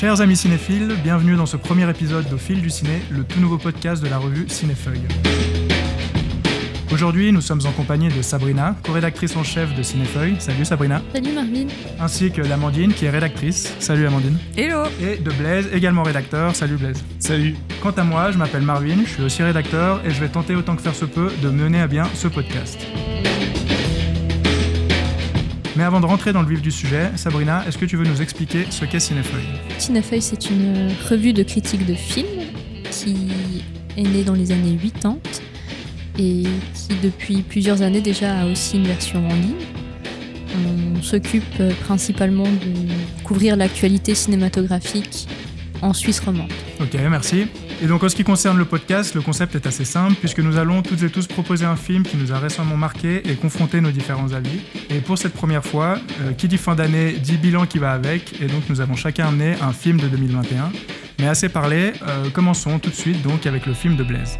Chers amis cinéphiles, bienvenue dans ce premier épisode d'Au fil du ciné, le tout nouveau podcast de la revue Cinéfeuille. Aujourd'hui, nous sommes en compagnie de Sabrina, co-rédactrice en chef de Cinéfeuille. Salut Sabrina. Salut Marvin. Ainsi que d'Amandine, qui est rédactrice. Salut Amandine. Hello. Et de Blaise, également rédacteur. Salut Blaise. Salut. Quant à moi, je m'appelle Marvin, je suis aussi rédacteur et je vais tenter autant que faire se peut de mener à bien ce podcast. Mais avant de rentrer dans le vif du sujet, Sabrina, est-ce que tu veux nous expliquer ce qu'est Cinéfeuille Cinéfeuille, c'est une revue de critique de films qui est née dans les années 80 et qui depuis plusieurs années déjà a aussi une version en ligne. On s'occupe principalement de couvrir l'actualité cinématographique en Suisse romande. Ok, merci. Et donc en ce qui concerne le podcast, le concept est assez simple puisque nous allons toutes et tous proposer un film qui nous a récemment marqué et confronter nos différents avis. Et pour cette première fois, euh, qui dit fin d'année dit bilan qui va avec et donc nous avons chacun amené un film de 2021. Mais assez parlé, euh, commençons tout de suite donc avec le film de Blaise.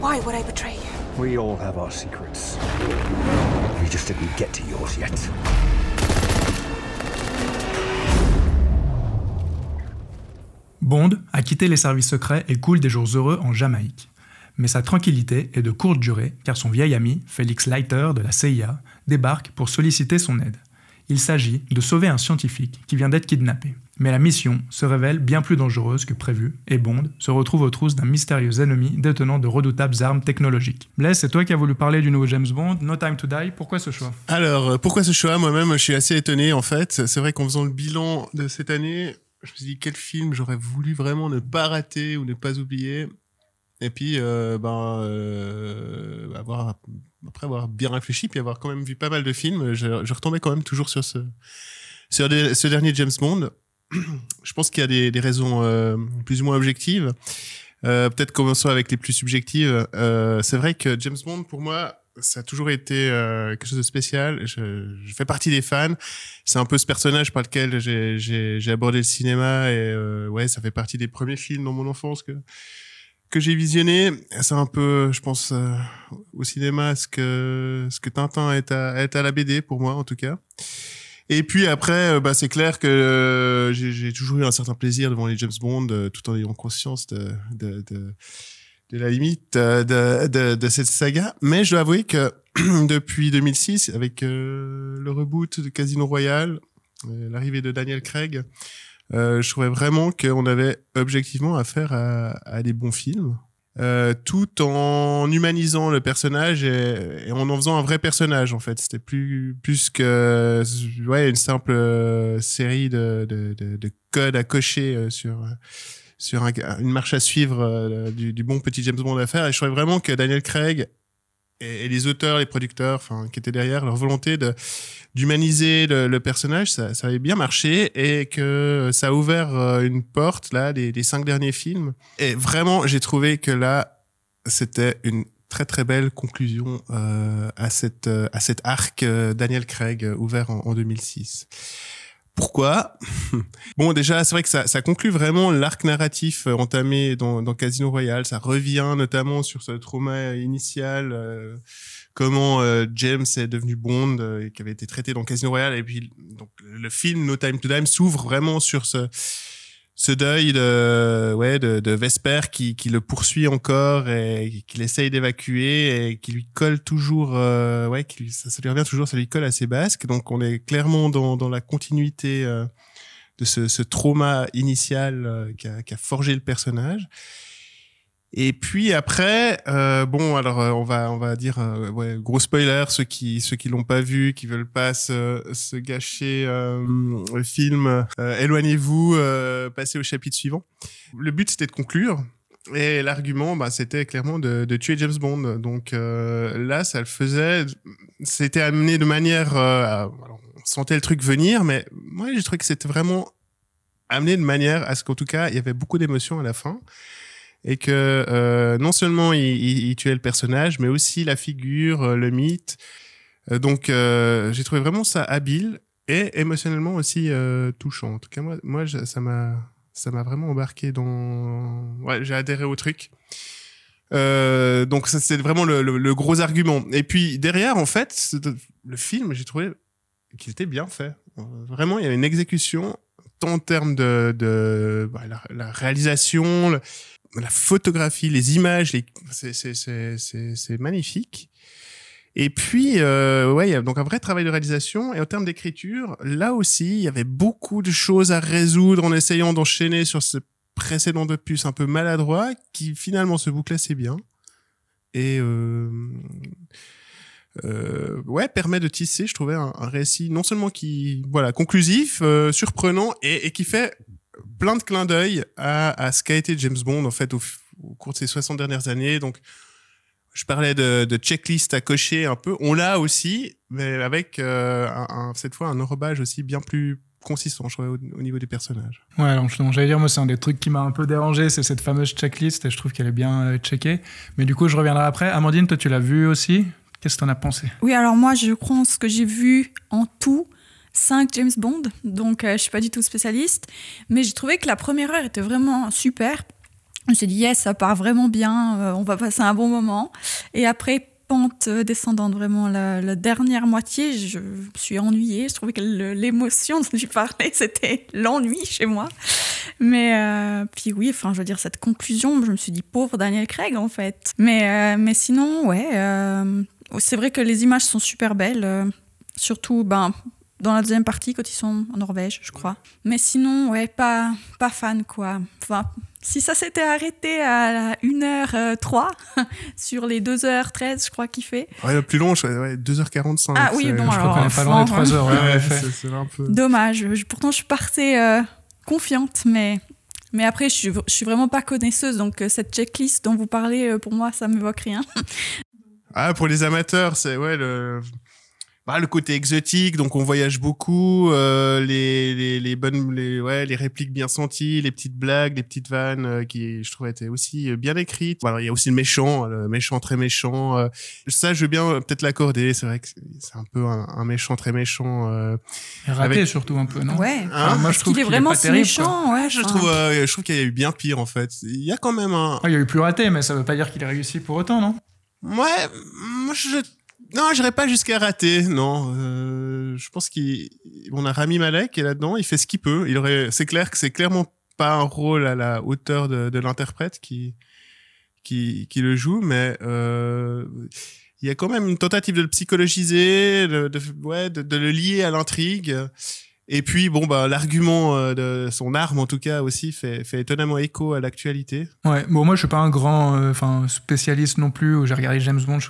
Why would I betray you? We all have our secrets. You just didn't get to yours yet. Bond a quitté les services secrets et coule des jours heureux en Jamaïque. Mais sa tranquillité est de courte durée car son vieil ami, Félix Leiter de la CIA, débarque pour solliciter son aide. Il s'agit de sauver un scientifique qui vient d'être kidnappé. Mais la mission se révèle bien plus dangereuse que prévu et Bond se retrouve aux trousses d'un mystérieux ennemi détenant de redoutables armes technologiques. Blaise, c'est toi qui as voulu parler du nouveau James Bond, No Time to Die, pourquoi ce choix? Alors, euh, pourquoi ce choix? Moi-même, je suis assez étonné en fait. C'est vrai qu'en faisant le bilan de cette année, je me suis dit quel film j'aurais voulu vraiment ne pas rater ou ne pas oublier. Et puis, euh, ben, euh, après avoir bien réfléchi, puis avoir quand même vu pas mal de films, je, retombais quand même toujours sur ce, dernier James Bond. je pense qu'il y a des, raisons euh, plus ou moins objectives. Peut-être commençons avec les plus subjectives. C'est vrai que James Bond, pour moi, ça a toujours été euh, quelque chose de spécial. Je, je fais partie des fans. C'est un peu ce personnage par lequel j'ai- abordé le cinéma et euh, ouais, ça fait partie des premiers films dans mon enfance que que j'ai visionné. C'est un peu, je pense, euh, au cinéma ce que ce que Tintin est à est à la BD pour moi en tout cas. Et puis après, euh, bah, c'est clair que euh, j'ai j'ai toujours eu un certain plaisir devant les James Bond, euh, tout en ayant conscience de, de, de, de la limite euh, de, de, de cette saga. Mais je dois avouer que depuis 2006, avec euh, le reboot de Casino Royale, euh, l'arrivée de Daniel Craig, je trouvais vraiment qu'on avait objectivement affaire à, à des bons films. Tout en humanisant le personnage et, en en faisant un vrai personnage en fait c'était plus plus que ouais une simple série de, de, de, de codes à cocher sur sur un- une marche à suivre euh, du, bon petit James Bond à faire. Et je trouvais vraiment que Daniel Craig et, les auteurs les producteurs enfin qui étaient derrière leur volonté d'humaniser le, personnage ça, avait bien marché. Et que ça a ouvert euh, une porte là les, les cinq derniers films. Et vraiment j'ai trouvé que là c'était une très très belle conclusion euh, à cette à cet arc Daniel Craig ouvert en 2006 pourquoi Bon, déjà, c'est vrai que ça, ça conclut vraiment l'arc narratif euh, entamé dans, dans Casino Royale. Ça revient notamment sur ce trauma initial, euh, comment euh, James est devenu Bond, euh, et qui avait été traité dans Casino Royale. Et puis, donc, le film No Time to Die s'ouvre vraiment sur ce, ce deuil de, ouais, de, de Vesper qui, qui le poursuit encore et qu'il essaye d'évacuer et qui lui colle toujours, euh, ouais, qui ça, ça lui revient toujours, ça lui colle à ses basques. Donc, on est clairement dans, dans la continuité euh, de ce, ce trauma initial euh, qui, a, qui a forgé le personnage. Et puis après, euh, bon, alors euh, on va on va dire euh, ouais, gros spoiler ceux qui ceux qui l'ont pas vu, qui veulent pas se, se gâcher euh, le film, euh, éloignez-vous, passez au chapitre suivant. Le but c'était de conclure. Et l'argument, bah, c'était clairement de, de tuer James Bond. Donc là, ça le faisait. C'était amené de manière. à- on sentait le truc venir, mais moi, j'ai trouvé que c'était vraiment amené de manière à ce qu'en tout cas, il y avait beaucoup d'émotions à la fin. Et que euh, non seulement il, tuait le personnage, mais aussi la figure, euh, le mythe. Euh, donc, j'ai trouvé vraiment ça habile et émotionnellement aussi touchant. En tout cas, moi, ça m'a ça m'a vraiment embarqué dans. Ouais, j'ai adhéré au truc. Donc ça c'était vraiment le, gros argument. Et puis derrière, en fait, le film, j'ai trouvé qu'il était bien fait. Vraiment, il y avait une exécution, tant en termes de, de bah, la, la réalisation, le- la photographie, les images, les- c'est- magnifique. Et puis, euh, ouais, il y a donc un vrai travail de réalisation. Et en termes d'écriture, là aussi, il y avait beaucoup de choses à résoudre en essayant d'enchaîner sur ce précédent opus un peu maladroit qui finalement se boucle assez bien. Et euh, euh, ouais, permet de tisser, je trouvais, un, un récit non seulement qui, voilà, conclusif, euh, surprenant et, et qui fait plein de clins d'œil à, à ce qu'a été James Bond en fait au, cours de ces 60 dernières années. Donc, je parlais de, de checklist à cocher un peu. On l'a aussi, mais avec euh, un- un- cette fois un enrobage aussi bien plus consistant, je au, au niveau des personnages. Ouais, alors j'allais dire, moi, c'est un des trucs qui m'a un peu dérangé, c'est cette fameuse checklist, et je trouve qu'elle est bien euh, checkée. Mais du coup, je reviendrai après. Amandine, toi, tu l'as vu aussi? Qu'est-ce que t'en as pensé? Oui, alors moi, je pense que j'ai vu en tout 5 James Bond, donc euh, je suis pas du tout spécialiste, mais j'ai trouvé que la première heure était vraiment super. Je me suis dit, yes, ça part vraiment bien, euh, on va passer un bon moment. Et après, pente euh, descendante, vraiment, la, dernière moitié, je me suis ennuyée. Je trouvais que l'émotion dont tu parlais, c'était l'ennui chez moi. Mais euh, puis oui, enfin, je veux dire, cette conclusion, je me suis dit, pauvre Daniel Craig, en fait. Mais, mais sinon, ouais, c'est vrai que les images sont super belles, surtout ben, dans la deuxième partie quand ils sont en Norvège, je crois. Mais sinon, ouais, pas, pas fan, quoi. Enfin, si ça s'était arrêté à 1h03 sur les 2h13, je crois qu'il fait. Ouais, le plus long, je, ouais, 2h45. Ah oui, c'est- bon, Je crois alors, qu'on est pas loin des franchement, 3 heures. ouais, en Ouais, effet. c'est c'est un peu. Dommage. Je- pourtant, je suis partie euh, confiante, mais, mais après, je suis, je suis vraiment pas connaisseuse. Donc, euh, cette checklist dont vous parlez, euh, pour moi, ça m'évoque rien. Ah, pour les amateurs, c'est ouais le bah, le côté exotique, donc on voyage beaucoup, euh, les, les les bonnes les ouais les répliques bien senties, les petites blagues, les petites vannes euh, qui je trouvais étaient aussi euh, bien écrites. Voilà, il y a aussi le méchant, le méchant très méchant. euh, ça, je veux bien euh, peut-être l'accorder. C'est vrai que c'est- c'est un peu un, un méchant très méchant. euh. Et raté Avec- surtout un peu, non Ouais. Hein moi, je trouve qu'il est vraiment pas si terrible, méchant ouais, je enfin, trouve euh, je trouve qu'il y a eu bien pire en fait. Il y a quand même un Ah, Il y a eu plus raté, mais ça veut pas dire qu'il a réussi pour autant, non? Ouais, moi je non, j'irais pas jusqu'à rater. Non, euh, je pense qu'on a Rami Malek et là-dedans, il fait ce qu'il peut. Il aurait, c'est clair que c'est clairement pas un rôle à la hauteur de, l'interprète qui qui le joue, mais euh, il y a quand même une tentative de le psychologiser, de, de le lier à l'intrigue. Et puis bon bah l'argument euh, de son arme en tout cas aussi fait fait étonnamment écho à l'actualité. Ouais, bon, moi, je suis pas un grand spécialiste non plus. J'ai regardé James Bond, je,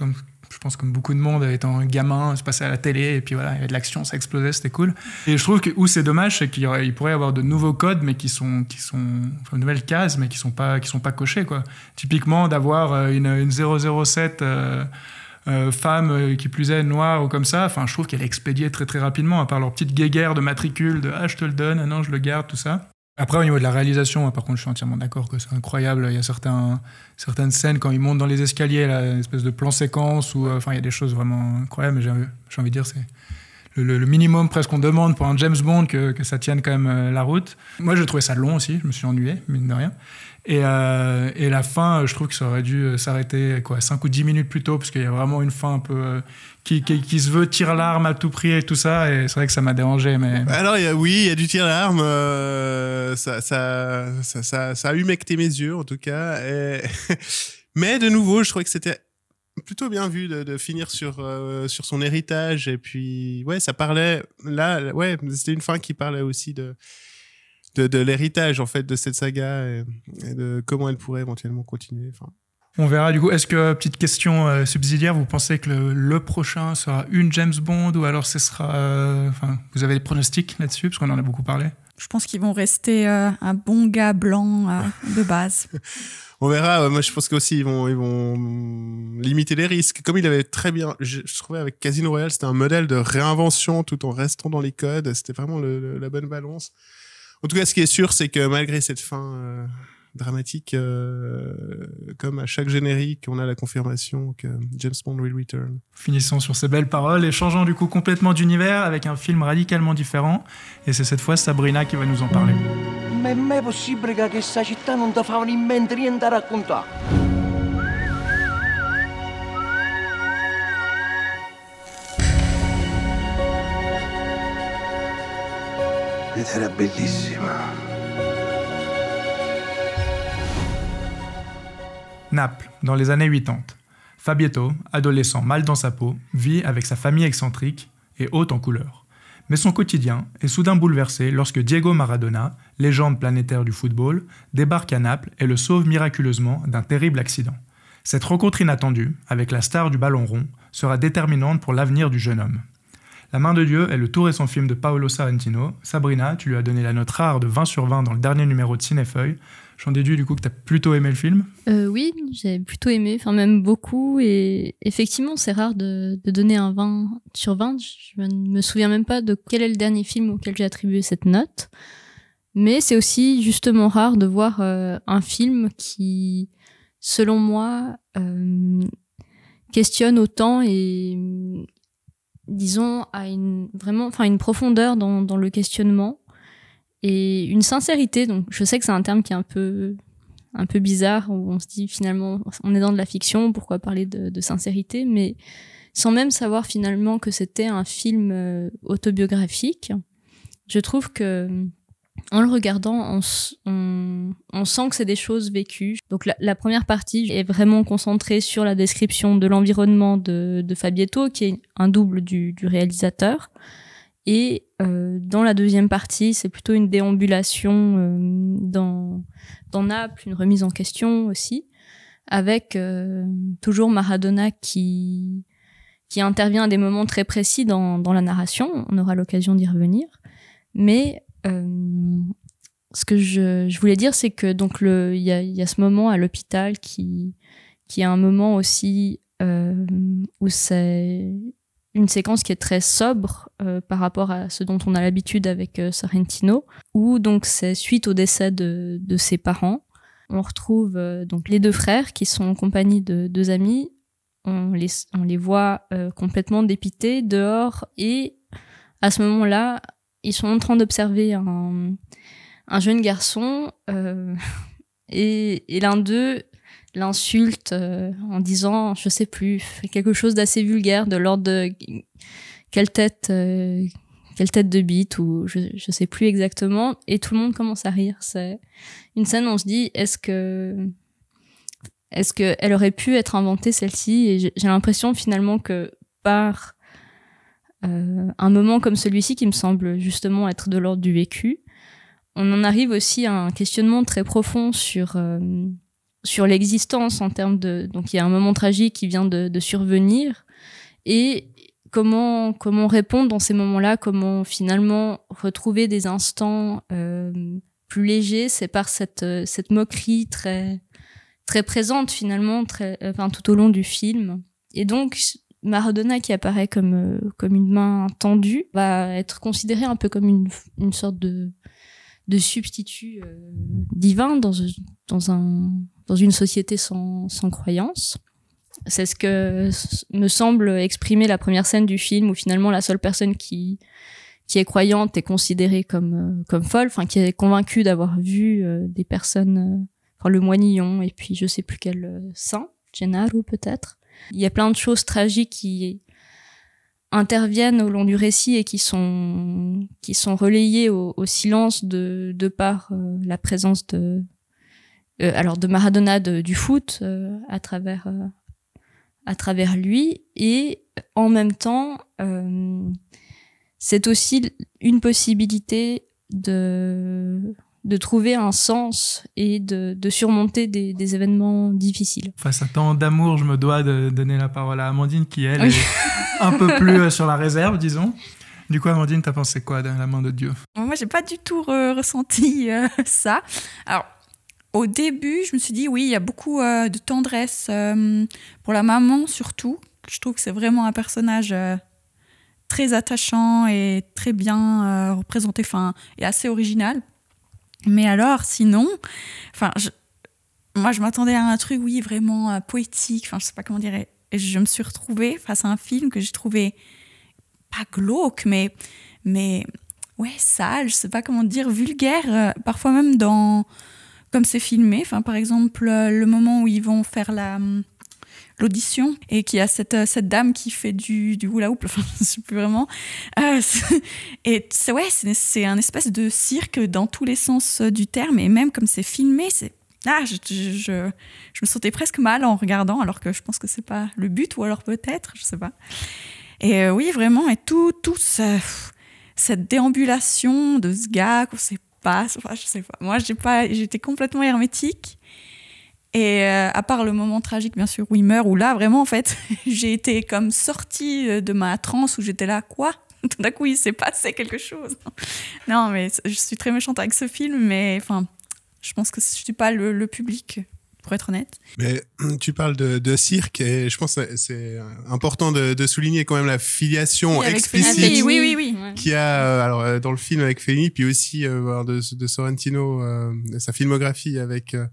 je pense comme beaucoup de monde, étant gamin, se passait à la télé, et puis voilà, il y avait de l'action, ça explosait, c'était cool. Et je trouve que où c'est dommage, c'est qu'il pourrait y avoir de nouveaux codes, mais qui sont, qui sont, enfin, de nouvelles cases, mais qui sont pas, qui sont pas cochées, quoi. Typiquement, d'avoir euh, une, une 007 euh, euh, femme qui plus est noire ou comme ça, enfin, je trouve qu'elle est expédiée très très rapidement, à part leur petite guéguerre de matricule, de ah, je te le donne, ah non, je le garde, tout ça. Après, au niveau de la réalisation, par contre, je suis entièrement d'accord que c'est incroyable. Il y a certaines scènes quand ils montent dans les escaliers, là, une espèce de plan séquence, où, euh, enfin, il y a des choses vraiment incroyables. J'ai envie de dire, c'est le, minimum presque qu'on demande pour un James Bond que, que ça tienne quand même euh, la route. Moi, j'ai trouvé ça long aussi. Je me suis ennuyé, mine de rien. Et, euh, et la fin, je trouve que ça aurait dû euh, s'arrêter quoi, 5 ou 10 minutes plus tôt, parce qu'il y a vraiment une fin un peu euh, qui, qui, se veut tire l'arme à tout prix et tout ça. Et c'est vrai que ça m'a dérangé. Mais Alors, il y a, oui, il y a du tir d'arme. euh, ça, ça, ça, ça, a humecté mes yeux, en tout cas. Mais de nouveau, je trouvais que c'était plutôt bien vu de, finir sur, euh, sur son héritage. Et puis, ouais, ça parlait. Là, ouais, c'était une fin qui parlait aussi de, de, l'héritage, en fait, de cette saga et, de comment elle pourrait éventuellement continuer. On verra du coup. Est-ce que, petite question euh, subsidiaire, vous pensez que le, prochain sera une James Bond ou alors ce sera. euh, vous avez des pronostics là-dessus Parce qu'on en a beaucoup parlé? Je pense qu'ils vont rester euh, un bon gars blanc euh, de base. On verra. euh, Moi, je pense qu'aussi ils vont, ils vont limiter les risques. Comme il avait très bien, je, je trouvais avec Casino Royale, c'était un modèle de réinvention tout en restant dans les codes. C'était vraiment le- le- la bonne balance. En tout cas, ce qui est sûr, c'est que malgré cette fin dramatique, euh, comme à chaque générique, on a la confirmation que James Bond will return. Finissons sur ces belles paroles et changeons du coup complètement d'univers avec un film radicalement différent. Et c'est cette fois Sabrina qui va nous en parler. Ma è mai possibile che questa città non ti fa in mente niente da raccontare? ed era bellissima. Naples, dans les années 80. Fabietto, adolescent mal dans sa peau, vit avec sa famille excentrique et haute en couleur. Mais son quotidien est soudain bouleversé lorsque Diego Maradona, légende planétaire du football, débarque à Naples et le sauve miraculeusement d'un terrible accident. Cette rencontre inattendue, avec la star du ballon rond, sera déterminante pour l'avenir du jeune homme. La main de Dieu est le tout récent film de Paolo Sorrentino. Sabrina, tu lui as donné la note rare de 20 sur 20 dans le dernier numéro de Cinéfeuille. J'en déduis du coup que tu as plutôt aimé le film? Euh, oui, j'ai plutôt aimé, enfin même beaucoup. Et effectivement, c'est rare de, de, donner un 20 sur 20. Je ne me souviens même pas de quel est le dernier film auquel j'ai attribué cette note. Mais c'est aussi justement rare de voir euh, un film qui, selon moi, euh, questionne autant et, disons, a une, vraiment, enfin, une profondeur dans, dans le questionnement et une sincérité. Donc, je sais que c'est un terme qui est un peu, un peu bizarre, où on se dit finalement, on est dans de la fiction, pourquoi parler de, sincérité, mais sans même savoir finalement que c'était un film euh, autobiographique, je trouve que en le regardant, on, on, sent que c'est des choses vécues. Donc la, première partie est vraiment concentrée sur la description de l'environnement de, de, Fabietto, qui est un double du réalisateur. Et euh, dans la deuxième partie, c'est plutôt une déambulation euh, dans, dans Naples, une remise en question aussi, avec euh, toujours Maradona qui, qui intervient à des moments très précis dans, dans la narration. On aura l'occasion d'y revenir. Mais euh, ce que je, je voulais dire, c'est que donc il y a, y a ce moment à l'hôpital qui qui est un moment aussi euh, où c'est une séquence qui est très sobre euh, par rapport à ce dont on a l'habitude avec euh, Sorrentino, où donc c'est suite au décès de, ses parents. On retrouve euh, donc les deux frères qui sont en compagnie de deux amis. On les, on les voit euh, complètement dépités dehors et à ce moment-là, ils sont en train d'observer un, un, jeune garçon et l'un d'eux l'insulte euh, en disant, je sais plus, quelque chose d'assez vulgaire de l'ordre de quelle tête, euh, quelle tête de bite ou je, sais plus exactement. Et tout le monde commence à rire. C'est une scène où on se dit, est-ce que est-ce qu'elle aurait pu être inventée celle-ci? Et j'ai l'impression finalement que par euh, un moment comme celui-ci qui me semble justement être de l'ordre du vécu, on en arrive aussi à un questionnement très profond sur sur l'existence en termes de donc il y a un moment tragique qui vient de, survenir. Et comment comment répondre dans ces moments-là? Comment finalement retrouver des instants euh, plus légers? C'est par cette cette moquerie très très présente finalement très enfin tout au long du film. Et donc Maradona qui apparaît comme euh, comme une main tendue va être considéré un peu comme une une sorte de de substitut euh, divin dans dans un dans une société sans, sans croyance. C'est ce que me semble exprimer la première scène du film où finalement la seule personne qui qui est croyante est considérée comme euh, comme folle, enfin qui est convaincue d'avoir vu euh, des personnes, euh, enfin le moinillon et puis je sais plus quel euh, saint, Gennaro peut-être. Il y a plein de choses tragiques qui interviennent au long du récit et qui sont qui sont relayées au, au silence de de par la présence de alors de Maradona de, du foot euh, à travers euh, à travers lui et en même temps c'est aussi une possibilité de de trouver un sens et de, de surmonter des, des, événements difficiles. Face à tant d'amour, je me dois de donner la parole à Amandine qui, elle, oui. est un peu plus sur la réserve, disons. Du coup, Amandine, t'as pensé quoi de la main de Dieu? Moi, j'ai pas du tout re ressenti euh, ça. Alors, au début, je me suis dit, oui, il y a beaucoup euh, de tendresse euh, pour la maman, surtout. Je trouve que c'est vraiment un personnage euh, très attachant et très bien représenté, enfin, et assez original. Mais alors, sinon, enfin, moi, je m'attendais à un truc, oui, vraiment poétique, enfin, je sais pas comment dire. Et je me suis retrouvée face à un film que j'ai trouvé pas glauque, mais, mais ouais, sale, je sais pas comment dire, vulgaire, parfois même dans comme c'est filmé. Enfin, par exemple, le moment où ils vont faire la l'audition et qui a cette, euh, cette dame qui fait du, du hula hoop, enfin, je sais plus vraiment. Euh, et c'est ouais, c'est un espèce de cirque dans tous les sens euh, du terme et même comme c'est filmé, c'est ah, je, je, je, me sentais presque mal en regardant, alors que je pense que c'est pas le but, ou alors peut-être, je sais pas. Et euh, oui, vraiment, et tout, tout ce- cette déambulation de ce gars qu'on sait pas, enfin, je sais pas. Moi, j'étais complètement hermétique. Et euh, à part le moment tragique, bien sûr, où il meurt, où là, vraiment, en fait, j'ai été comme sortie euh, de ma transe où j'étais là, quoi? Tout d'un coup, il s'est passé quelque chose. Non, mais je suis très méchante avec ce film, mais enfin, je pense que je suis pas le public, pour être honnête. Mais tu parles de, de cirque et je pense que c'est important de, de souligner quand même la filiation Oui, avec explicite Fellini. Oui, oui, oui. Qu'il y a euh, alors euh, dans le film avec Fellini puis aussi euh, de, de Sorrentino euh, sa filmographie avec euh,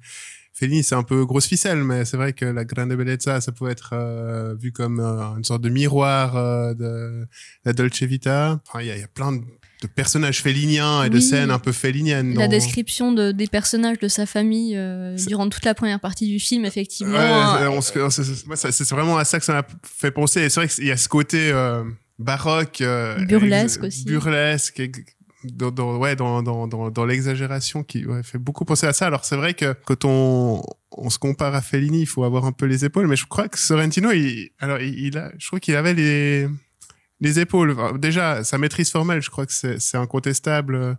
Fellini c'est un peu grosse ficelle mais c'est vrai que la Grande Bellezza ça peut être euh, vu comme euh, une sorte de miroir euh, de la Dolce Vita enfin il y y a plein de, de personnages felliniens et de scènes un peu felliniennes La dans- description de- des personnages de sa famille euh, durant toute la première partie du film, effectivement. Ouais, euh, c'est- c'est vraiment à ça que ça m'a fait penser. Et c'est vrai qu'il y a ce côté euh, baroque, euh, Burlesque aussi. burlesque, dans, dans- ouais, dans, dans, dans, dans l'exagération qui ouais, fait beaucoup penser à ça. Alors c'est vrai que quand on, on se compare à Fellini, il faut avoir un peu les épaules, mais je crois que Sorrentino, il, alors il, il a, je crois qu'il avait les les épaules. Déjà, sa maîtrise formelle, je crois que c'est incontestable.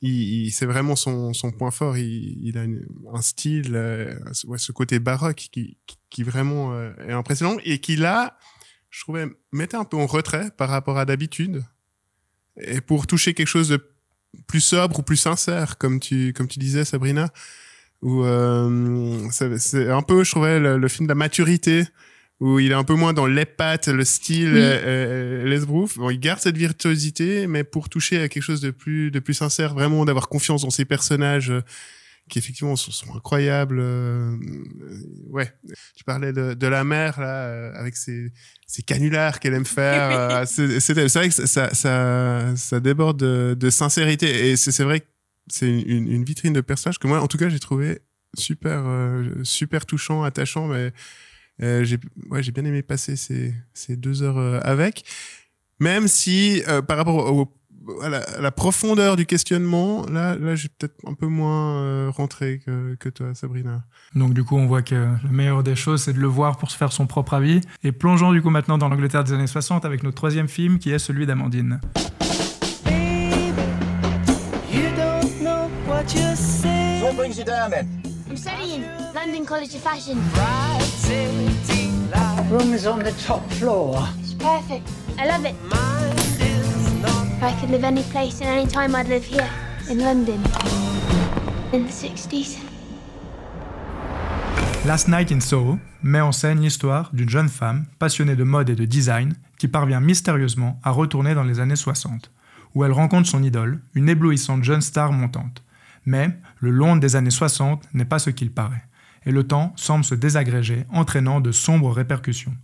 Il, il- c'est vraiment son, point fort. Il, a un style, euh, ce côté baroque qui, qui, vraiment euh, est impressionnant et qui là, je trouvais, mettait un peu en retrait par rapport à d'habitude. Et pour toucher quelque chose de plus sobre ou plus sincère, comme tu, comme tu disais, Sabrina, où euh, c'est un peu, je trouvais, le film de la maturité, où il est un peu moins dans l'épate, le style, Oui. euh, euh, l'esbrouf. Bon, il garde cette virtuosité, mais pour toucher à quelque chose de plus, de plus sincère, vraiment d'avoir confiance dans ses personnages, euh, qui effectivement sont, sont incroyables. euh, ouais, tu parlais de, de la mère là, euh, avec ses, ses canulars qu'elle aime faire. euh, c'est vrai que ça, ça, ça déborde de, de sincérité, et c'est vrai que c'est une, une- vitrine de personnages que moi, en tout cas, j'ai trouvé super, super touchant, attachant, mais euh, j'ai ouais, j'ai bien aimé passer ces, ces deux heures euh, avec. Même si, euh, par rapport au, à, la, à la profondeur du questionnement, là, là j'ai peut-être un peu moins euh, rentré que, que toi, Sabrina. Donc du coup, on voit que le meilleur des choses, c'est de le voir pour se faire son propre avis. Et plongeons du coup maintenant dans l'Angleterre des années 60 avec notre troisième film qui est celui d'Amandine. You don't know what you're saying. What brings you down then? I'm studying London College of Fashion. Right, city life. Room is on the top floor. It's perfect. I love it. If I could live any place and any time, I'd live here in London. In the 60s. Last Night in Soho met en scène l'histoire d'une jeune femme passionnée de mode et de design qui parvient mystérieusement à retourner dans les années 60, où elle rencontre son idole, une éblouissante jeune star montante. Mais le Londres des années 60 n'est pas ce qu'il paraît, et le temps semble se désagréger, entraînant de sombres répercussions.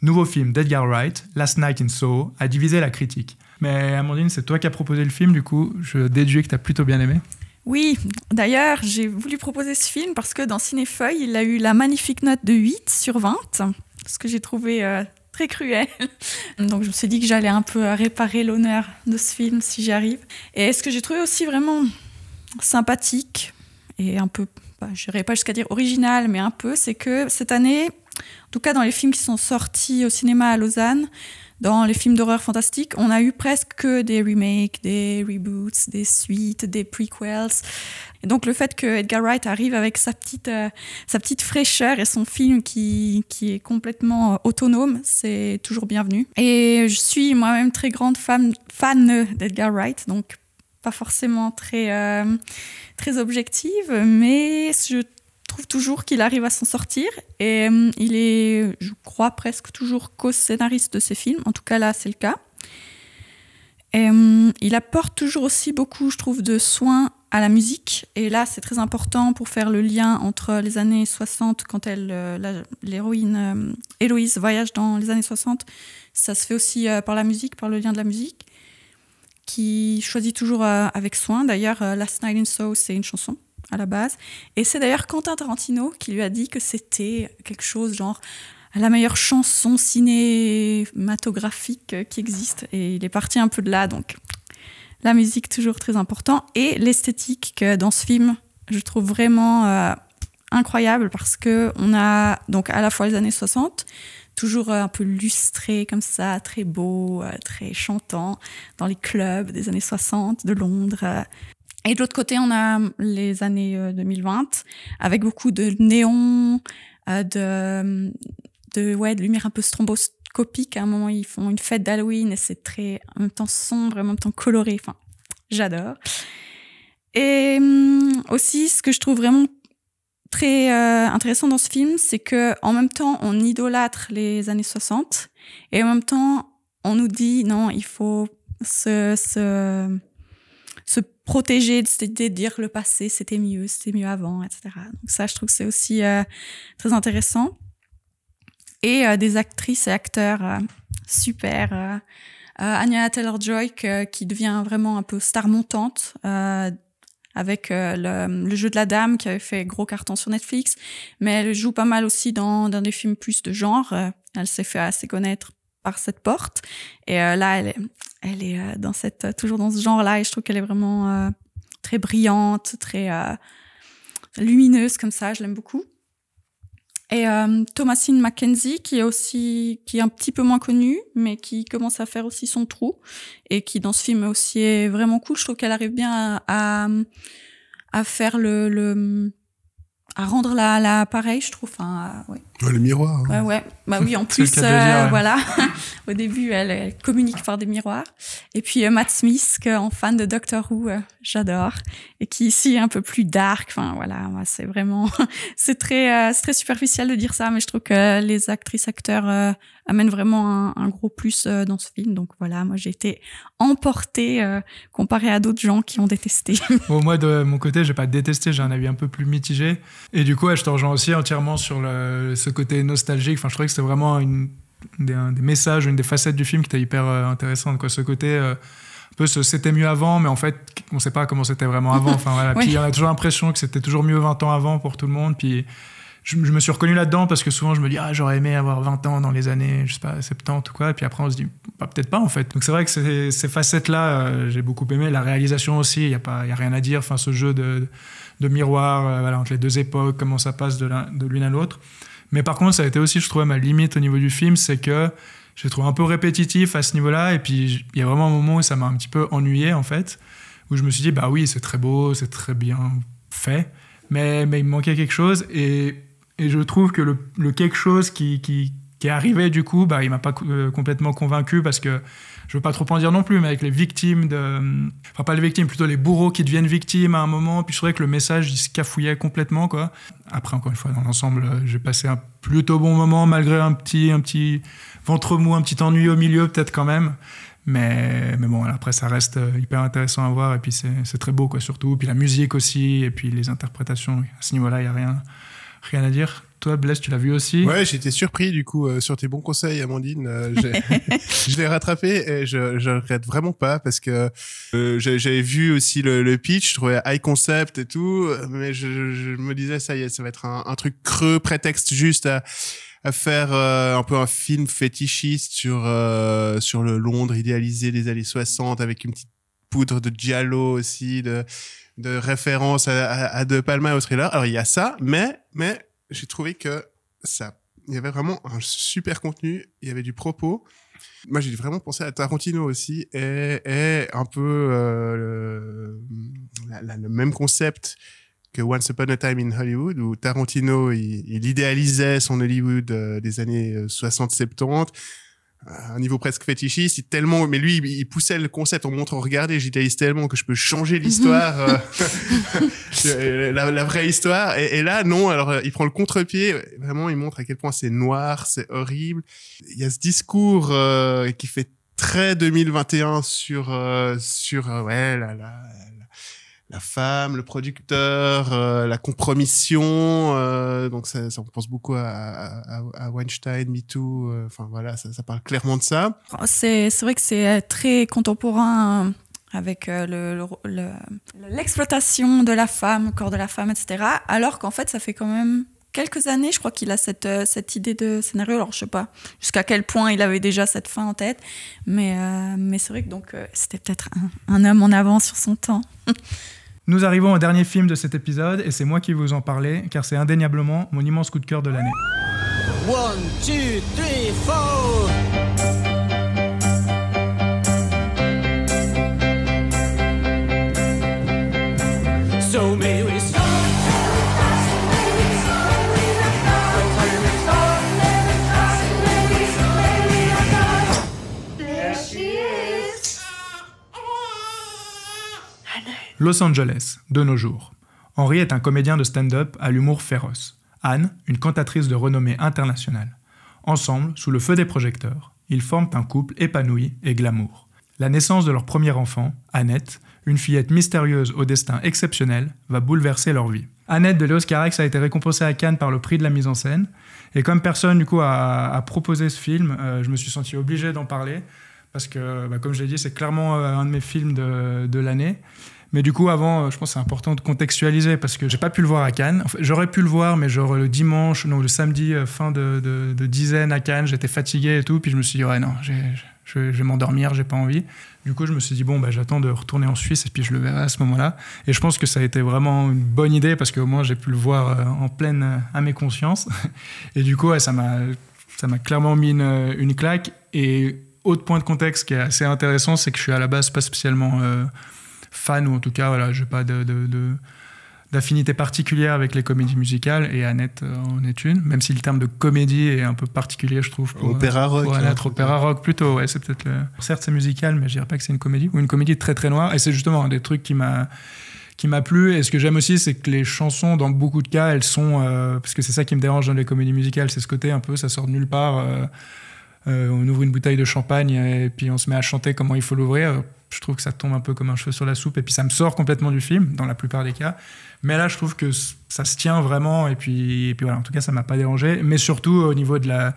Nouveau film d'Edgar Wright, Last Night in Soho, a divisé la critique. Mais Amandine, c'est toi qui as proposé le film, du coup, je déduis que tu as plutôt bien aimé. Oui, d'ailleurs, j'ai voulu proposer ce film parce que dans Cinéfeuille, il a eu la magnifique note de 8 sur 20, ce que j'ai trouvé euh, très cruel. Donc je me suis dit que j'allais un peu euh, réparer l'honneur de ce film si j'y arrive. Et ce que j'ai trouvé aussi vraiment sympathique et un peu, bah, je n'irai pas jusqu'à dire original, mais un peu, c'est que cette année, en tout cas dans les films qui sont sortis au cinéma à Lausanne, dans les films d'horreur fantastique, on a eu presque que des remakes, des reboots, des suites, des prequels. Et donc le fait que Edgar Wright arrive avec sa petite, euh, sa petite fraîcheur et son film qui, qui est complètement euh, autonome, c'est toujours bienvenu. Et je suis moi-même très grande fan, fan d'Edgar Wright, donc pas forcément très, euh, très objective, mais je trouve toujours qu'il arrive à s'en sortir. Et euh, il est, je crois, presque toujours co-scénariste de ses films. En tout cas, là, c'est le cas. Euh, il apporte toujours aussi beaucoup, je trouve, de soins à la musique. Et là, c'est très important pour faire le lien entre les années 60, quand elle, l'héroïne Héloïse voyage dans les années 60. Ça se fait aussi par la musique, par le lien de la musique, qui choisit toujours euh, avec soin. D'ailleurs, euh, Last Night in Soho, c'est une chanson à la base. Et c'est d'ailleurs Quentin Tarantino qui lui a dit que c'était quelque chose genre la meilleure chanson cinématographique qui existe. Et il est parti un peu de là, donc la musique toujours très important. Et l'esthétique que dans ce film, je trouve vraiment euh, incroyable parce que on a donc à la fois les années 60, toujours euh, un peu lustré comme ça, très beau, euh, très chantant, dans les clubs des années 60 de Londres. Et de l'autre côté, on a les années 2020, avec beaucoup de néons, de, de, ouais, de lumière un peu stromboscopique. À un moment, ils font une fête d'Halloween et c'est très, en même temps sombre, en même temps coloré. Enfin, j'adore. Et hum, aussi, ce que je trouve vraiment très euh, intéressant dans ce film, c'est que en même temps, on idolâtre les années 60 et en même temps, on nous dit non, il faut se, se, se protéger de cette idée de dire le passé, c'était mieux, c'était mieux avant, etc. Donc ça, je trouve que c'est aussi euh, très intéressant. Et euh, des actrices et acteurs super. Anya Taylor-Joy qui devient vraiment un peu star montante avec euh, le, jeu de la dame qui avait fait gros carton sur Netflix, mais elle joue pas mal aussi dans, dans des films plus de genre. Euh, elle s'est fait assez connaître par cette porte et euh, là elle est, elle est dans cette toujours dans ce genre-là et je trouve qu'elle est vraiment très brillante, très lumineuse comme ça. Je l'aime beaucoup. Et euh, Thomasine Mackenzie, qui est aussi, qui est un petit peu moins connue, mais qui commence à faire aussi son trou, et qui dans ce film aussi est vraiment cool. Je trouve qu'elle arrive bien à, à, faire le, à rendre la, la pareil, je trouve. Enfin. Le miroir. Hein. Ouais, ouais. Bah oui, en plus, euh, voilà. Au début, elle, communique par des miroirs. Et puis euh, Matt Smith, en fan de Doctor Who, euh, j'adore, et qui ici est un peu plus dark. Enfin voilà, c'est vraiment, c'est très, c'est très superficiel de dire ça, mais je trouve que les actrices acteurs amènent vraiment un, un, gros plus dans ce film. Donc voilà, moi j'ai été emportée comparé à d'autres gens qui ont détesté. bon, moi de mon côté, j'ai pas détesté, j'ai un avis un peu plus mitigé. Et du coup, je te rejoins aussi entièrement sur le, ce côté nostalgique. Enfin, je trouvais que c'était vraiment une des, des, messages, une des facettes du film qui était hyper euh, intéressante. Quoi. Ce côté, euh, un peu c'était mieux avant, mais en fait, on ne sait pas comment c'était vraiment avant. Enfin, voilà. Puis on a toujours l'impression que c'était toujours mieux 20 ans avant pour tout le monde. Puis je, me suis reconnu là-dedans parce que souvent je me dis, ah, j'aurais aimé avoir 20 ans dans les années, je sais pas, 70 ou quoi. Et puis après, on se dit, bah, peut-être pas en fait. Donc c'est vrai que ces, ces facettes-là, euh, j'ai beaucoup aimé. La réalisation aussi, il n'y a, pas, y a rien à dire. Enfin, ce jeu de, de miroir voilà, entre les deux époques, comment ça passe de l'une à l'autre. Mais par contre, ça a été aussi, je trouvais, ma limite au niveau du film, c'est que j'ai trouvé un peu répétitif à ce niveau-là. Et puis, il y a vraiment un moment où ça m'a un petit peu ennuyé, en fait, où je me suis dit, bah oui, c'est très beau, c'est très bien fait, mais, mais il me manquait quelque chose. Et, et je trouve que le, quelque chose qui, qui, qui, est arrivé, du coup, bah, il m'a pas euh, complètement convaincu parce que je veux pas trop en dire non plus, mais avec les victimes de. Enfin, pas les victimes, plutôt les bourreaux qui deviennent victimes à un moment. Puis je trouvais que le message, il se cafouillait complètement, quoi. Après, encore une fois, dans l'ensemble, euh, j'ai passé un plutôt bon moment, malgré un petit, un petit ventre mou, un petit ennui au milieu, peut-être quand même. Mais, mais bon, après, ça reste euh, hyper intéressant à voir. Et puis, c'est très beau, quoi, surtout. Puis la musique aussi, et puis les interprétations. À ce niveau-là, il n'y a rien, rien à dire. Toi, Blaise, tu l'as vu aussi? Ouais, j'étais surpris du coup euh, sur tes bons conseils, Amandine. Euh, je l'ai rattrapé et je, je regrette vraiment pas parce que euh, j'avais vu aussi le, le, pitch, je trouvais high concept et tout, mais je, je, me disais ça y est, ça va être un, un truc creux, prétexte juste à à faire un peu un film fétichiste sur sur le Londres idéalisé des années 60 avec une petite poudre de giallo aussi de de référence à, à, à De Palma et au thriller. Alors il y a ça, mais mais j'ai trouvé que ça, il y avait vraiment un super contenu, il y avait du propos. Moi, j'ai vraiment pensé à Tarantino aussi, et, et un peu euh, le, même concept que Once Upon a Time in Hollywood, où Tarantino, il, idéalisait son Hollywood euh, des années 60-70, un niveau presque fétichiste, tellement, mais lui, il poussait le concept en montrant, regardez, j'idéalise tellement que je peux changer l'histoire, euh, la, vraie histoire. Et, là, non, alors euh, il prend le contre-pied, vraiment, il montre à quel point c'est noir, c'est horrible. Il y a ce discours euh, qui fait très 2021 sur, sur ouais, la, la, la femme, le producteur, euh, la compromission. Euh, donc ça, on pense beaucoup à, Weinstein, MeToo. Euh, enfin voilà, ça, parle clairement de ça. C'est vrai que c'est très contemporain avec le- le- le- l'exploitation de la femme, le corps de la femme, etc. Alors qu'en fait, ça fait quand même quelques années, je crois qu'il a cette, idée de scénario. Alors, je sais pas jusqu'à quel point il avait déjà cette fin en tête, mais, mais c'est vrai que c'était peut-être un, un homme en avance sur son temps. Nous arrivons au dernier film de cet épisode et c'est moi qui vais vous en parler car c'est indéniablement mon immense coup de cœur de l'année. Los Angeles, de nos jours. Henry est un comédien de stand-up à l'humour féroce. Anne, une cantatrice de renommée internationale. Ensemble, sous le feu des projecteurs, ils forment un couple épanoui et glamour. La naissance de leur premier enfant, Annette, une fillette mystérieuse au destin exceptionnel, va bouleverser leur vie. Annette de Léos Carax a été récompensée à Cannes par le prix de la mise en scène. Et comme personne, du coup, a, proposé ce film, euh, je me suis senti obligé d'en parler. Parce que, bah, comme je l'ai dit, c'est clairement euh, un de mes films de l'année. Mais du coup, avant, euh, je pense que c'est important de contextualiser parce que j'ai pas pu le voir à Cannes. J'aurais pu le voir, mais genre le dimanche, non, le samedi, euh, fin de, dizaine à Cannes, j'étais fatigué et tout. Puis je me suis dit, ouais, non, je, vais m'endormir, j'ai pas envie. Du coup, je me suis dit, bon, bah, j'attends de retourner en Suisse et puis je le verrai à ce moment-là. Et je pense que ça a été vraiment une bonne idée parce qu'au moins j'ai pu le voir euh, en pleine à mes consciences. Et du coup, ça m'a ça m'a clairement mis une, claque. Et autre point de contexte qui est assez intéressant, c'est que je suis à la base pas spécialement fan, ou en tout cas, voilà, j'ai pas de, de- de- d'affinité particulière avec les comédies musicales, et Annette euh, en est une, même si le terme de comédie est un peu particulier, je trouve. Pour, Opéra rock, Pour hein, être plutôt. opéra rock plutôt, ouais, c'est peut-être le... Certes, c'est musical, mais je dirais pas que c'est une comédie, ou une comédie très très noire, et c'est justement un des trucs qui m'a qui m'a plu et ce que j'aime aussi c'est que les chansons dans beaucoup de cas elles sont euh, parce que c'est ça qui me dérange dans les comédies musicales c'est ce côté un peu ça sort de nulle part euh, euh, on ouvre une bouteille de champagne et puis on se met à chanter comment il faut l'ouvrir. Je trouve que ça tombe un peu comme un cheveu sur la soupe et puis ça me sort complètement du film dans la plupart des cas. Mais là je trouve que ça se tient vraiment et puis, et puis voilà. En tout cas ça m'a pas dérangé. Mais surtout au niveau de la,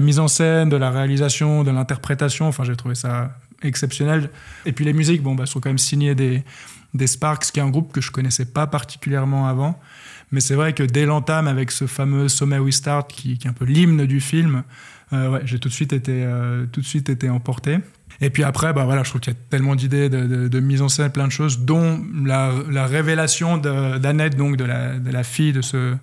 mise en scène de la réalisation de l'interprétation enfin j'ai trouvé ça exceptionnel. Et puis les musiques bon bah sont quand même signées des Sparks, qui est un groupe que je connaissais pas particulièrement avant. Mais c'est vrai que dès l'entame, avec ce fameux Sommet We Start, qui, est un peu l'hymne du film, ouais, j'ai tout de suite été, euh, tout de suite été emporté. Et puis après, bah voilà, je trouve qu'il y a tellement d'idées de, de- de mise en scène, plein de choses, dont la, la révélation d'Annette, donc de la, de la fille de ce,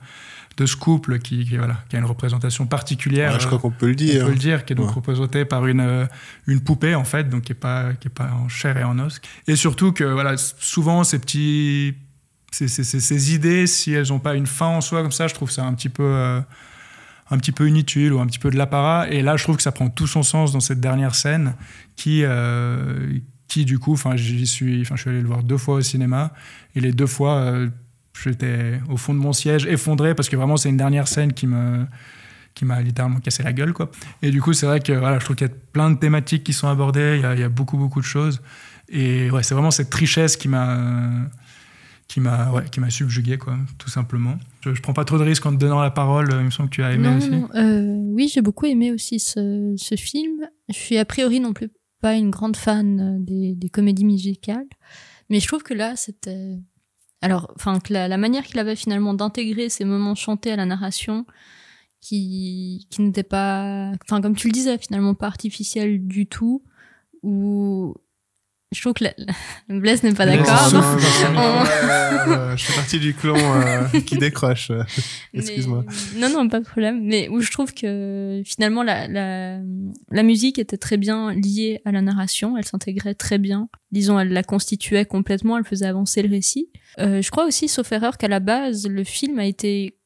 de ce couple, qui, qui, voilà, qui a une représentation particulière. Ouais, je crois euh, qu'on peut le on dire. peut le dire, qui est donc Ouais. représentée par une, euh, une poupée, en fait, donc qui n'est pas, qui est pas en chair et en os. Et surtout que, voilà, souvent, ces petits. Ces, ces- ces- ces idées, si elles n'ont pas une fin en soi, comme ça, je trouve ça un petit peu. euh, un petit peu inutile ou un petit peu de l'apparat. Et là, je trouve que ça prend tout son sens dans cette dernière scène qui, euh, qui du coup, enfin, j'y suis, enfin, je suis allé le voir deux fois au cinéma et les deux fois, euh, j'étais au fond de mon siège effondré parce que vraiment, c'est une dernière scène qui me qui m'a littéralement cassé la gueule quoi. Et du coup, c'est vrai que voilà, je trouve qu'il y a plein de thématiques qui sont abordées, il y a, beaucoup beaucoup de choses et ouais, c'est vraiment cette richesse qui m'a qui m'a ouais, qui m'a subjugué quoi, tout simplement. Je, je prends pas trop de risques en te donnant la parole, il me semble que tu as aimé Non, aussi. non, euh, oui, j'ai beaucoup aimé aussi ce, ce film. Je suis a priori non plus pas une grande fan euh, des, des comédies musicales, mais je trouve que là, c'était. Alors, enfin, que la, la manière qu'il avait finalement d'intégrer ces moments chantés à la narration, qui, qui n'était pas. Enfin, comme tu le disais, finalement pas artificiel du tout, ou. Je trouve que la, la- Blaise n'est pas d'accord. on- je fais partie du clan euh, qui décroche. euh. Excuse-moi. Non, non, pas de problème. Mais où je trouve que finalement la, la, la musique était très bien liée à la narration, elle s'intégrait très bien. Disons, elle la constituait complètement, elle faisait avancer le récit. Euh, je crois aussi, sauf erreur, qu'à la base, le film a été.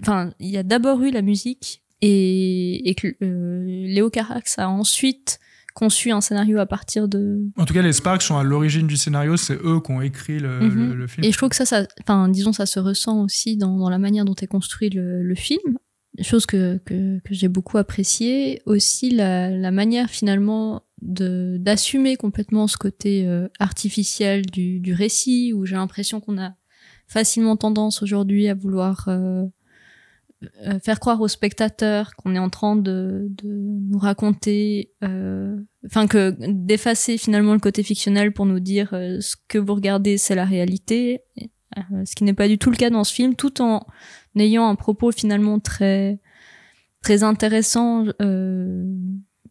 Enfin, il y a d'abord eu la musique et, et que euh, Léo Carax a ensuite conçu un scénario à partir de, En tout cas, les Sparks sont à l'origine du scénario, c'est eux qui ont écrit le, Mhm. le- le film. Et je trouve que ça, ça enfin, disons, ça se ressent aussi dans, dans la manière dont est construit le, le film. Chose que, que, que j'ai beaucoup appréciée. Aussi, la, la manière finalement de d'assumer complètement ce côté euh, artificiel du, du récit, où j'ai l'impression qu'on a facilement tendance aujourd'hui à vouloir euh, faire croire aux spectateurs qu'on est en train de, de nous raconter, euh, enfin que d'effacer finalement le côté fictionnel pour nous dire euh, ce que vous regardez c'est la réalité, euh, ce qui n'est pas du tout le cas dans ce film, tout en ayant un propos finalement très très intéressant euh,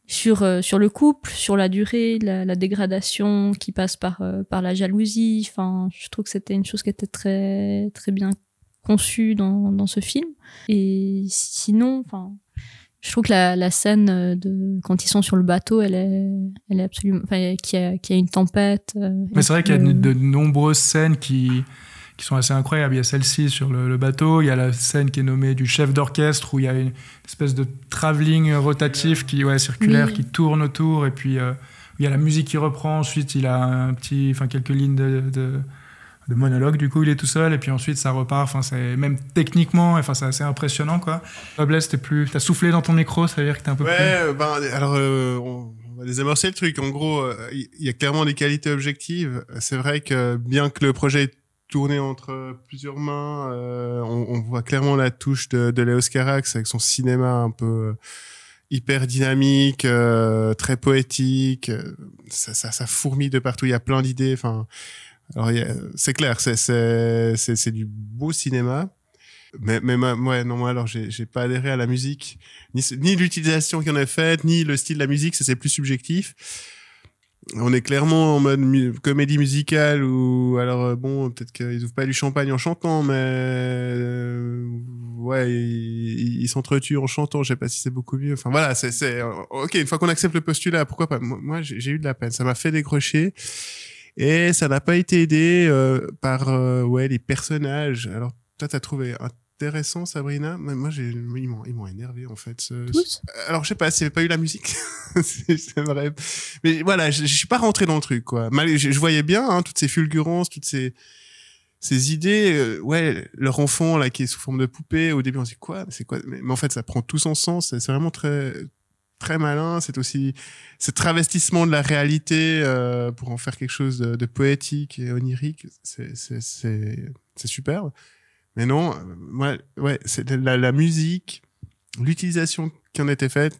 sur euh, sur le couple, sur la durée, la, la dégradation qui passe par euh, par la jalousie. Enfin, je trouve que c'était une chose qui était très très bien conçue dans dans ce film. Et sinon, enfin, je trouve que la, la scène euh, de quand ils sont sur le bateau, elle est elle est absolument, enfin, qu'il y a qu'il y a une tempête. euh, Mais c'est vrai qu'il y a de, de nombreuses scènes qui, qui sont assez incroyables. Il y a celle-ci sur le, le bateau, il y a la scène qui est nommée du chef d'orchestre où il y a une espèce de travelling rotatif qui, ouais, circulaire Oui. qui tourne autour et puis euh, il y a la musique qui reprend. Ensuite, il a un petit, enfin quelques lignes de, de, de monologue. Du coup, il est tout seul et puis ensuite ça repart. Enfin, c'est même techniquement, enfin c'est assez impressionnant quoi. Blaise, t'es plus, t'as soufflé dans ton micro, ça veut dire que t'es un peu Ouais, plus. euh, ben, alors, euh, on, on va désamorcer le truc. En gros, euh, il y, a clairement des qualités objectives. C'est vrai que bien que le projet est tourné entre plusieurs mains, euh, on, on voit clairement la touche de, de Léos Carax avec son cinéma un peu hyper dynamique, euh, très poétique. Ça, ça, ça fourmille de partout. Il y a plein d'idées. Enfin, alors c'est clair, c'est du beau cinéma. Mais, mais ma- ouais, non, moi, alors, j'ai pas adhéré à la musique, ni, ni l'utilisation en a faite, ni le style de la musique, c'est plus subjectif. On est clairement en mode comédie musicale ou alors euh, bon peut-être qu'ils ouvrent pas du champagne en chantant mais euh, ouais ils s'entretuent en chantant je sais pas si c'est beaucoup mieux enfin voilà c'est euh, ok une fois qu'on accepte le postulat pourquoi pas? Moi j'ai eu de la peine ça m'a fait décrocher et ça n'a pas été aidé euh, par euh, ouais les personnages. Alors toi t'as trouvé intéressant Sabrina Mais moi j'ai ils m'ont ils m'ont énervé en fait ce- alors je sais pas avait pas eu la musique c'est c'est vrai. Mais voilà je, je suis pas rentré dans le truc quoi. Mal, je, je voyais bien hein, toutes ces fulgurances toutes ces ces idées euh, ouais leur enfant là qui est sous forme de poupée au début on se dit quoi? Mais c'est quoi? Mais, mais en fait ça prend tout son sens c'est c'est vraiment très très malin c'est aussi ce travestissement de la réalité euh, pour en faire quelque chose de, poétique et onirique c'est superbe mais non euh, moi ouais c'est la, musique l'utilisation qui en était faite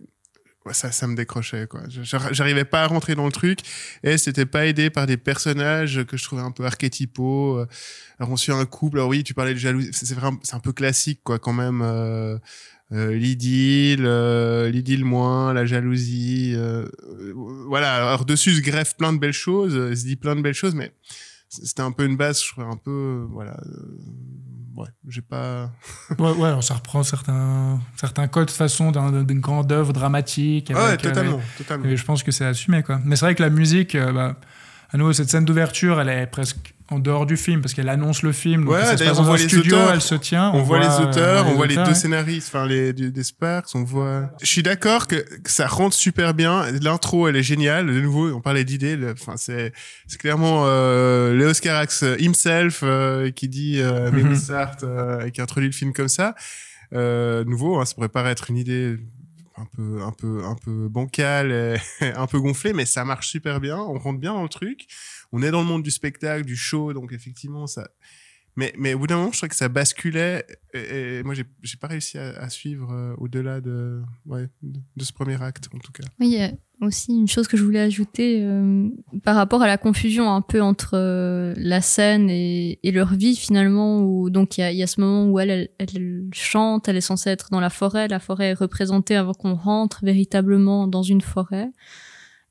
ouais, ça, ça me décrochait quoi. J'arrivais pas à rentrer dans le truc et c'était pas aidé par des personnages que je trouvais un peu archétypaux. Euh, Alors on suit un couple. Alors oui, tu parlais de jalousie. C'est un peu classique quoi quand même. Euh, l'idylle, euh, l'idylle moins, la jalousie. euh, euh, voilà. Alors dessus se greffe plein de belles choses, euh, se dit plein de belles choses, mais c'était un peu une base. Je trouvais un peu, voilà. ouais, j'ai pas. Ouais, ouais, alors ça reprend certains, certains codes de façon d'un- d'une grande œuvre dramatique. Ouais, avec, totalement, totalement. Et je pense que c'est assumé, quoi. Mais c'est vrai que la musique, bah, à nouveau, cette scène d'ouverture, elle est presque en dehors du film parce qu'elle annonce le film. Donc Ouais, ça se passe on dans voit un les studio, auteurs. elle se tient. On, voit, les auteurs, euh, on voit les auteurs, deux ouais. scénaristes, enfin les des Sparks, on voit. Je suis d'accord que, que ça rentre super bien. L'intro, elle est géniale. De nouveau, on parlait d'idées. Enfin, c'est c'est clairement euh, Léos Carax himself euh, qui dit euh, euh, qui introduit le film comme ça. Euh, nouveau, hein, ça pourrait paraître une idée un peu un peu un peu bancale, un peu gonflée, mais ça marche super bien. On rentre bien dans le truc. On est dans le monde du spectacle, du show, donc effectivement ça. Mais, mais au bout d'un moment, je trouvais que ça basculait. Et, moi, j'ai pas réussi à, suivre euh, au-delà de, ouais, de, ce premier acte, en tout cas. Oui, il y a aussi une chose que je voulais ajouter euh, par rapport à la confusion un peu entre euh, la scène et, leur vie finalement. Où, donc il y a, y a ce moment où elle, elle, elle chante, elle est censée être dans la forêt. La forêt est représentée avant qu'on rentre véritablement dans une forêt.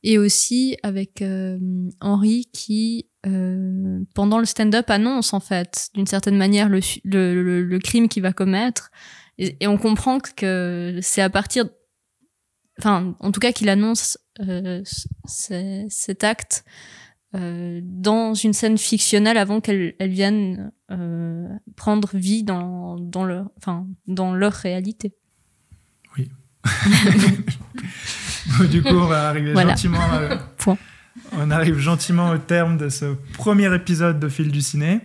Et aussi avec euh, Henri qui, euh, pendant le stand-up, annonce en fait d'une certaine manière le, le, le, le crime qu'il va commettre. Et, et on comprend que c'est à partir enfin, en tout cas qu'il annonce euh, cet acte euh, dans une scène fictionnelle avant qu'elle elle vienne euh, prendre vie dans, dans, leur, enfin, dans leur réalité. du coup, on va arriver Voilà. gentiment. euh, Point. On arrive gentiment au terme de ce premier épisode de Fil du Ciné.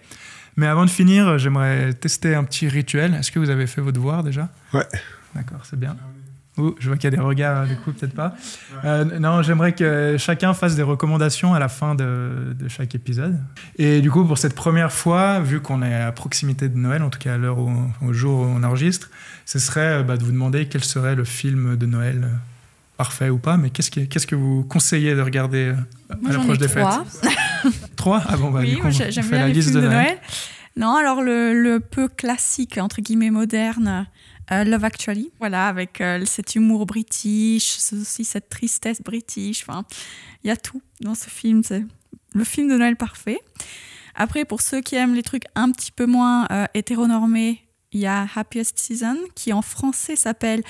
Mais avant de finir, euh, j'aimerais tester un petit rituel. Est-ce que vous avez fait vos devoirs déjà? Ouais. D'accord, c'est bien. Oh, je vois qu'il y a des regards, du coup, peut-être pas. Euh, non, j'aimerais que chacun fasse des recommandations à la fin de, de, chaque épisode. Et du coup, pour cette première fois, vu qu'on est à proximité de Noël, en tout cas à l'heure au, au, jour où on enregistre, ce serait bah, de vous demander quel serait le film de Noël euh, parfait ou pas, mais qu'est-ce que, qu'est-ce que vous conseillez de regarder euh, à l'approche des trois. fêtes Trois Ah bon, bah, oui, du coup, on j'aime fait bien la les liste films de Noël. Noël. Non, alors le, le peu classique, entre guillemets, moderne, euh, Love Actually. Voilà, avec euh, cet humour british, aussi cette tristesse british. Enfin, il y a tout dans ce film. C'est le film de Noël parfait. Après, pour ceux qui aiment les trucs un petit peu moins euh, hétéronormés, il y a Happiest Season, qui en français s'appelle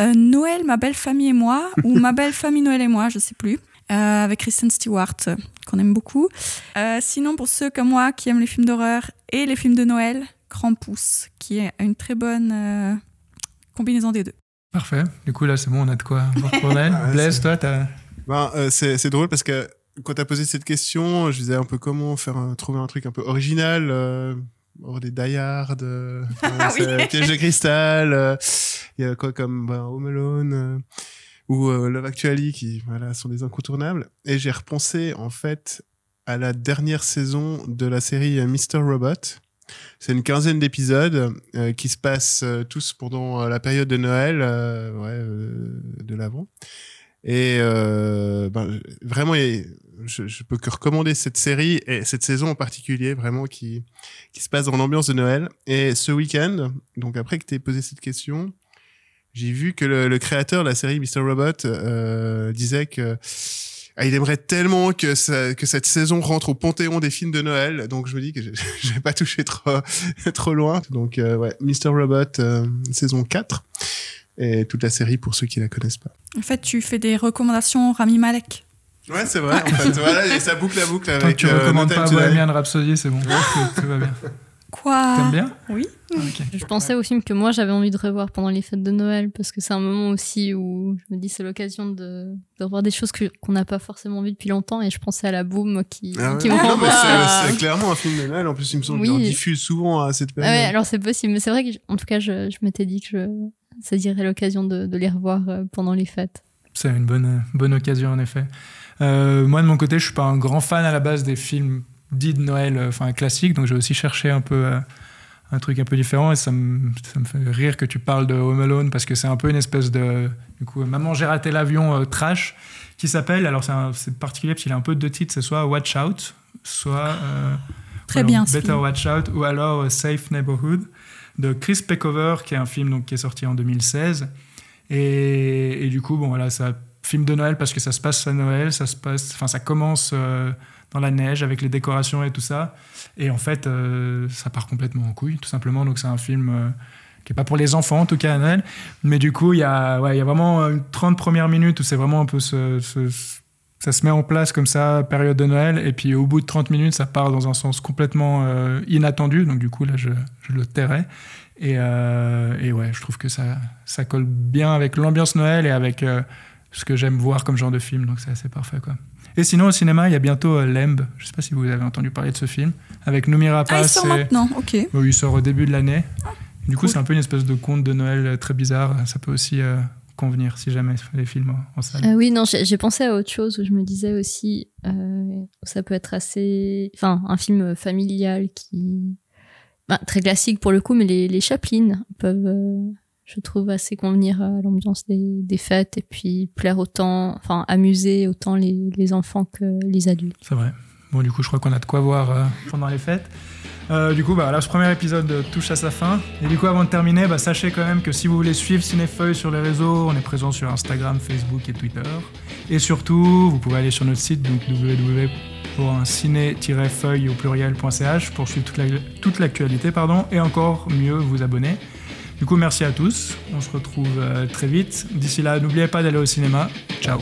euh, Noël, ma belle famille et moi, ou Ma belle famille Noël et moi, je sais plus. Euh, avec Kristen Stewart, euh, qu'on aime beaucoup. Euh, sinon, pour ceux comme moi qui aiment les films d'horreur et les films de Noël, Krampus, qui est une très bonne euh, combinaison des deux. Parfait. Du coup, là, c'est bon, on a de quoi Noël. Ouais, Blaise, toi, t'as. Ben, euh, c'est c'est drôle parce que quand tu as posé cette question, je disais un peu comment faire un- trouver un truc un peu original. Euh, hors des Die Hard, euh, Ah euh, oui. Piège de cristal. euh, Il y a quoi comme ben, Home Alone euh, ou Love Actually qui voilà, sont des incontournables. Et j'ai repensé en fait à la dernière saison de la série Mr. Robot. C'est une quinzaine d'épisodes euh, qui se passent euh, tous pendant euh, la période de Noël, ouais, de l'avant. Et ben, vraiment, il y a- je, je peux que recommander cette série et cette saison en particulier, vraiment qui, qui se passe dans l'ambiance de Noël. Et ce week-end, donc après que tu aies posé cette question, j'ai vu que le, créateur de la série Mr. Robot euh, disait que ah, il aimerait tellement que, cette saison rentre au panthéon des films de Noël. Donc je me dis que je je vais pas toucher trop, trop loin. Donc euh, Mr. Robot, euh, saison 4. Et toute la série pour ceux qui la connaissent pas. En fait, tu fais des recommandations Rami Malek. Ouais, c'est vrai. En fait, voilà, et ça boucle la boucle Tant avec. que tu euh, recommandes pas. Bohemian Rhapsody, c'est bon. tout, va bien. Quoi T'aimes bien Oui. Ah. Je pensais au film que moi j'avais envie de revoir pendant les fêtes de Noël parce que c'est un moment aussi où je me dis c'est l'occasion de, de revoir des choses qu'on n'a pas forcément vues depuis longtemps et je pensais à la boom qui, Ah ouais. qui me renvoie c'est- clairement un film de Noël. En plus, il me semble Oui. qu'on diffuse souvent à cette Ah période. ouais, alors c'est possible, mais c'est vrai que, en tout cas, je, je m'étais dit que je, ça dirait l'occasion de, de les revoir euh, pendant les fêtes. C'est une bonne, bonne occasion, en effet. Euh, moi, de mon côté, je suis pas un grand fan à la base des films dits de Noël, euh, enfin classiques, donc j'ai aussi cherché un peu euh, un truc un peu différent et ça me, ça me fait rire que tu parles de Home Alone parce que c'est un peu une espèce de, du coup, Maman, j'ai raté l'avion euh, trash qui s'appelle, alors c'est particulier parce qu'il a un peu deux titres, c'est soit Watch Out, soit euh, Très bien, Better film. Watch Out ou alors Safe Neighborhood de Chris Peckover qui est un film donc, qui est sorti en 2016 et, du coup bon voilà ça film de Noël parce que ça se passe à Noël ça se passe enfin ça commence euh, dans la neige avec les décorations et tout ça. Et en fait euh, ça part complètement en couille tout simplement. Donc c'est un film euh, qui est pas pour les enfants en tout cas à Noël. Mais du coup il ouais, y a vraiment une 30 premières minutes où c'est vraiment un peu ça se met en place comme ça, période de Noël, et puis au bout de 30 minutes, ça part dans un sens complètement inattendu, donc du coup, là, je, je le tairai. Et, euh, et ouais, je trouve que ça, ça colle bien avec l'ambiance Noël et avec euh, ce que j'aime voir comme genre de film, donc c'est assez parfait, quoi. Et sinon, au cinéma, il y a bientôt euh, Lemb, je sais pas si vous avez entendu parler de ce film, avec Noomi Ah, Rapace. il sort et- maintenant, ok. oui, il sort au début de l'année. Du coup, cool. c'est un peu une espèce de conte de Noël euh, très bizarre, ça peut aussi euh, convenir si jamais les films en, en salle. Euh, oui, non, j'ai j'ai pensé à autre chose où je me disais aussi, euh, ça peut être assez. Enfin, un film familial qui. Ben, très classique pour le coup, mais les, les peuvent, euh, je trouve, assez convenir à l'ambiance des, fêtes et puis plaire autant, enfin, amuser autant les, enfants que les adultes. C'est vrai. Bon, du coup, je crois qu'on a de quoi voir euh, pendant les fêtes. Euh, du coup, bah, là, ce premier épisode touche à sa fin. Et du coup, avant de terminer, bah, sachez quand même que si vous voulez suivre Cinéfeuille sur les réseaux, on est présent sur Instagram, Facebook et Twitter. Et surtout, vous pouvez aller sur notre site, donc www.ciné-feuille au pluriel.ch pour suivre toute l'actualité, pardon, et encore mieux vous abonner. Du coup, merci à tous. On se retrouve euh, très vite. D'ici là, n'oubliez pas d'aller au cinéma. Ciao.